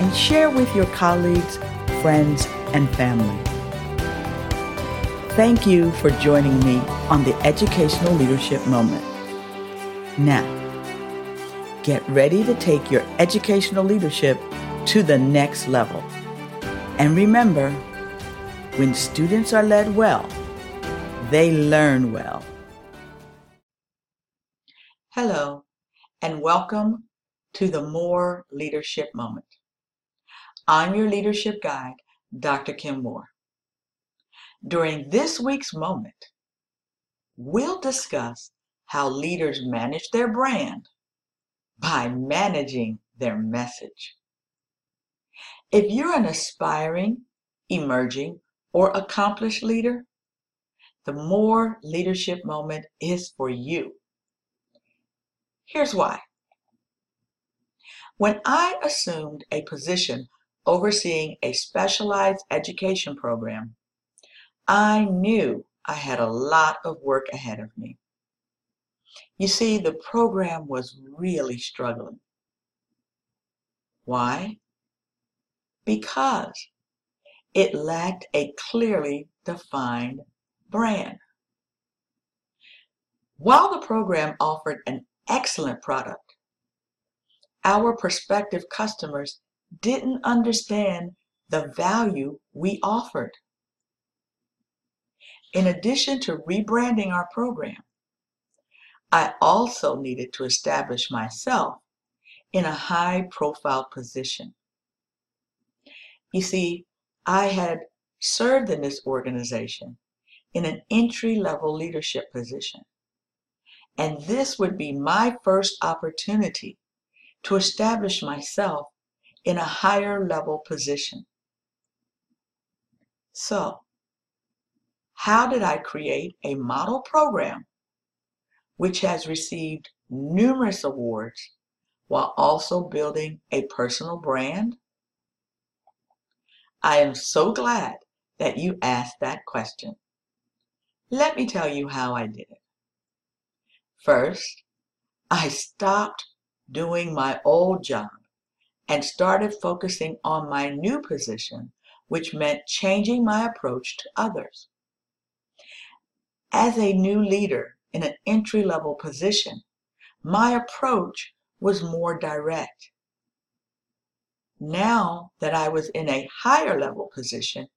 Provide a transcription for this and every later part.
and share with your colleagues, friends, and family. Thank you for joining me on the Educational Leadership Moment. Now, get ready to take your educational leadership to the next level. And remember, when students are led well, they learn well. Hello, and welcome to the MOORE Leadership Moment. I'm your leadership guide, Dr. Kim Moore. During this week's moment, we'll discuss how leaders manage their brand by managing their message. If you're an aspiring, emerging, or accomplished leader, the MOORE leadership moment is for you. Here's why. When I assumed a position overseeing a specialized education program, I knew I had a lot of work ahead of me. You see, the program was really struggling. Why? Because it lacked a clearly defined brand. While the program offered an excellent product, our prospective customers didn't understand the value we offered. In addition to rebranding our program, I also needed to establish myself in a high profile position. You see, I had served in this organization in an entry level leadership position. And this would be my first opportunity to establish myself in a higher level position. So, how did I create a model program which has received numerous awards while also building a personal brand? I am so glad that you asked that question. Let me tell you how I did it. First, I stopped doing my old job and started focusing on my new position, which meant changing my approach to others. As a new leader in an entry level position, my approach was more direct. Now that I was in a higher level position,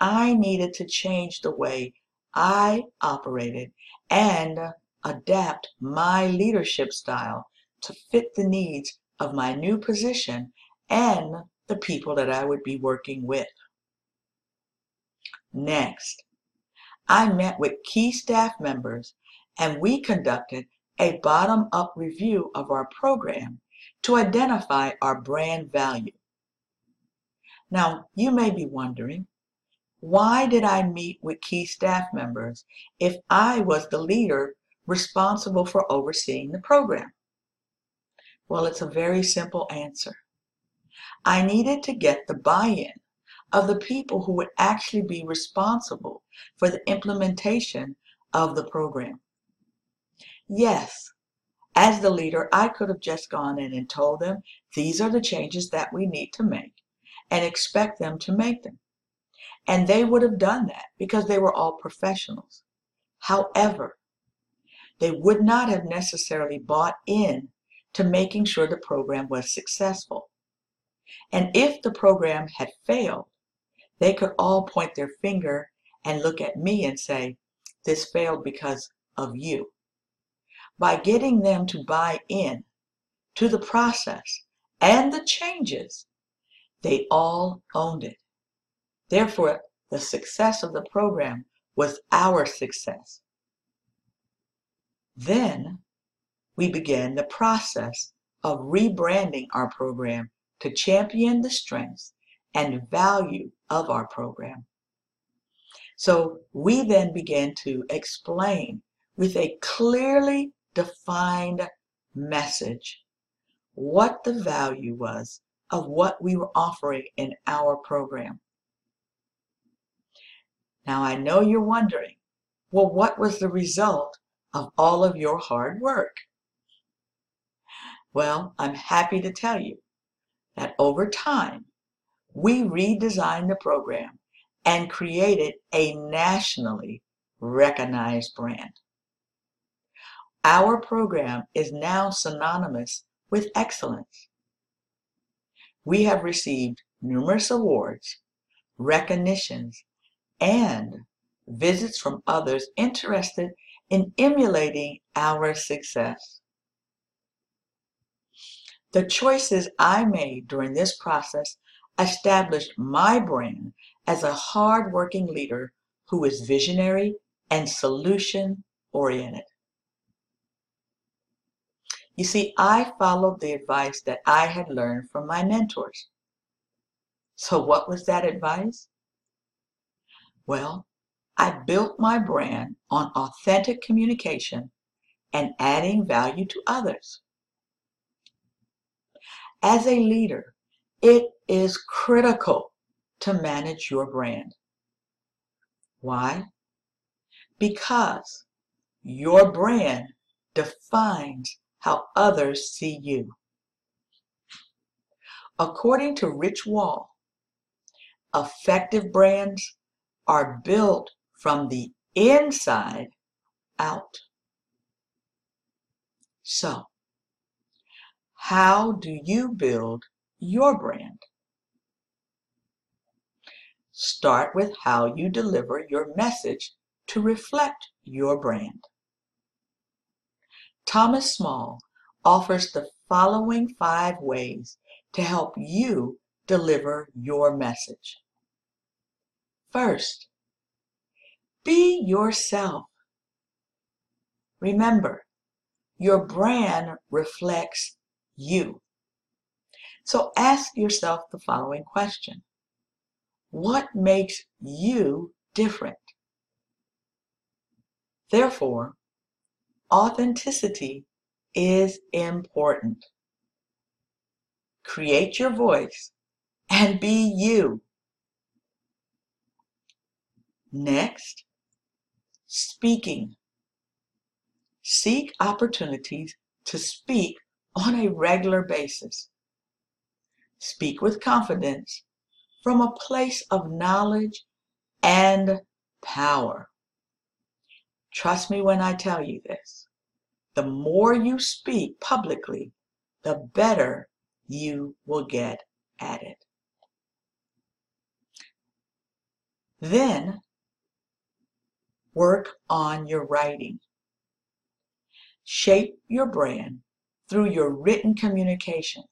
I needed to change the way I operated and adapt my leadership style to fit the needs of my new position and the people that I would be working with. Next, I met with key staff members and we conducted a bottom up review of our program to identify our brand value. Now, you may be wondering, why did I meet with key staff members if I was the leader responsible for overseeing the program? Well, it's a very simple answer. I needed to get the buy in of the people who would actually be responsible for the implementation of the program. Yes, as the leader, I could have just gone in and told them these are the changes that we need to make and expect them to make them. And they would have done that because they were all professionals. However, they would not have necessarily bought in to making sure the program was successful. And if the program had failed, they could all point their finger and look at me and say, This failed because of you. By getting them to buy in to the process and the changes, they all owned it. Therefore, the success of the program was our success. Then we began the process of rebranding our program to champion the strengths and value of our program. So we then began to explain with a clearly defined message what the value was of what we were offering in our program. Now I know you're wondering, well, what was the result of all of your hard work? Well, I'm happy to tell you that over time, we redesigned the program and created a nationally recognized brand. Our program is now synonymous with excellence. We have received numerous awards, recognitions, and visits from others interested in emulating our success. The choices I made during this process established my brand as a hardworking leader who is visionary and solution oriented. You see, I followed the advice that I had learned from my mentors. So, what was that advice? Well, I built my brand on authentic communication and adding value to others. As a leader, it is critical to manage your brand. Why? Because your brand defines how others see you. According to Rich Wall, effective brands are built from the inside out. So, how do you build your brand? Start with how you deliver your message to reflect your brand. Thomas Small offers the following five ways to help you deliver your message. First, be yourself. Remember, your brand reflects you. So ask yourself the following question What makes you different? Therefore, authenticity is important. Create your voice and be you. Next, speaking. Seek opportunities to speak on a regular basis. Speak with confidence from a place of knowledge and power. Trust me when I tell you this. The more you speak publicly, the better you will get at it. Then work on your writing. Shape your brand through your written communication.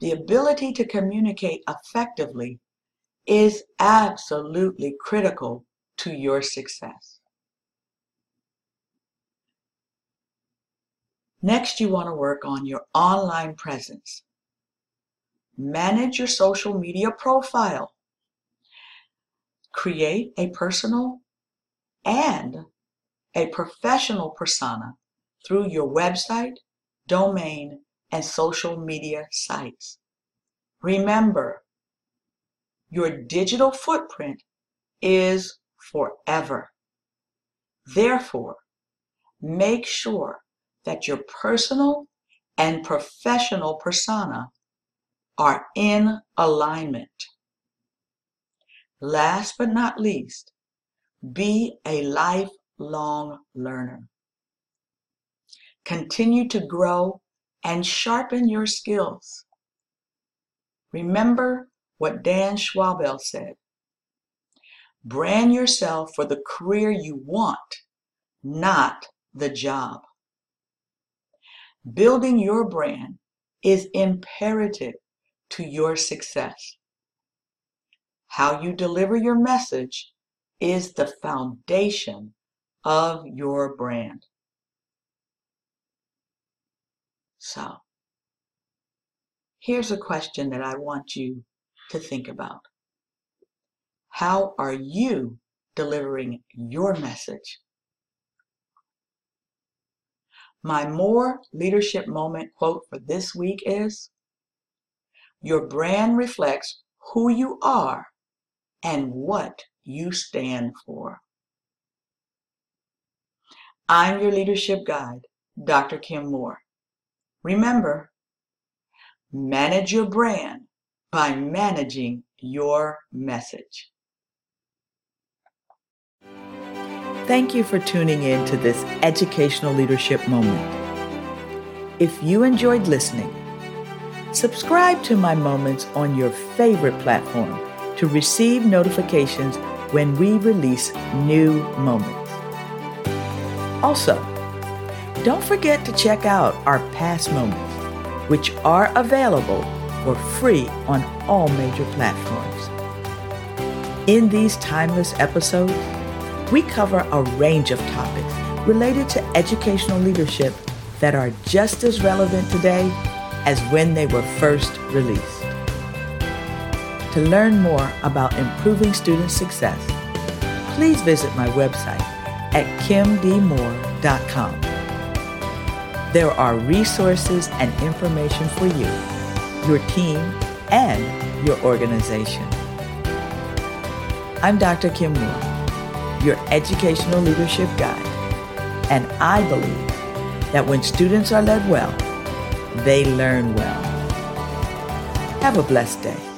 The ability to communicate effectively is absolutely critical to your success. Next, you want to work on your online presence. Manage your social media profile. Create a personal and a professional persona through your website, domain, and social media sites. Remember, your digital footprint is forever. Therefore, make sure that your personal and professional persona are in alignment. Last but not least, be a lifelong learner. Continue to grow and sharpen your skills. remember what Dan Schawbel said. Brand yourself for the career you want, not the job. Building your brand is imperative to your success. How you deliver your message is the foundation of your brand. So, here's a question that I want you to think about. How are you delivering your message? My MOORE leadership moment quote for this week is Your brand reflects who you are and what you stand for. I'm your leadership guide, Dr. Kim Moore. Remember, manage your brand by managing your message. Thank you for tuning in to this educational leadership moment. If you enjoyed listening, subscribe to my moments on your favorite platform to receive notifications when we release new moments. Also, don't forget to check out our past moments, which are available for free on all major platforms. In these timeless episodes, we cover a range of topics related to educational leadership that are just as relevant today as when they were first released. To learn more about improving student success, please visit my website at kimdmoore.com. There are resources and information for you, your team, and your organization. I'm Dr. Kim Moore your educational leadership guide. And I believe that when students are led well, they learn well. Have a blessed day.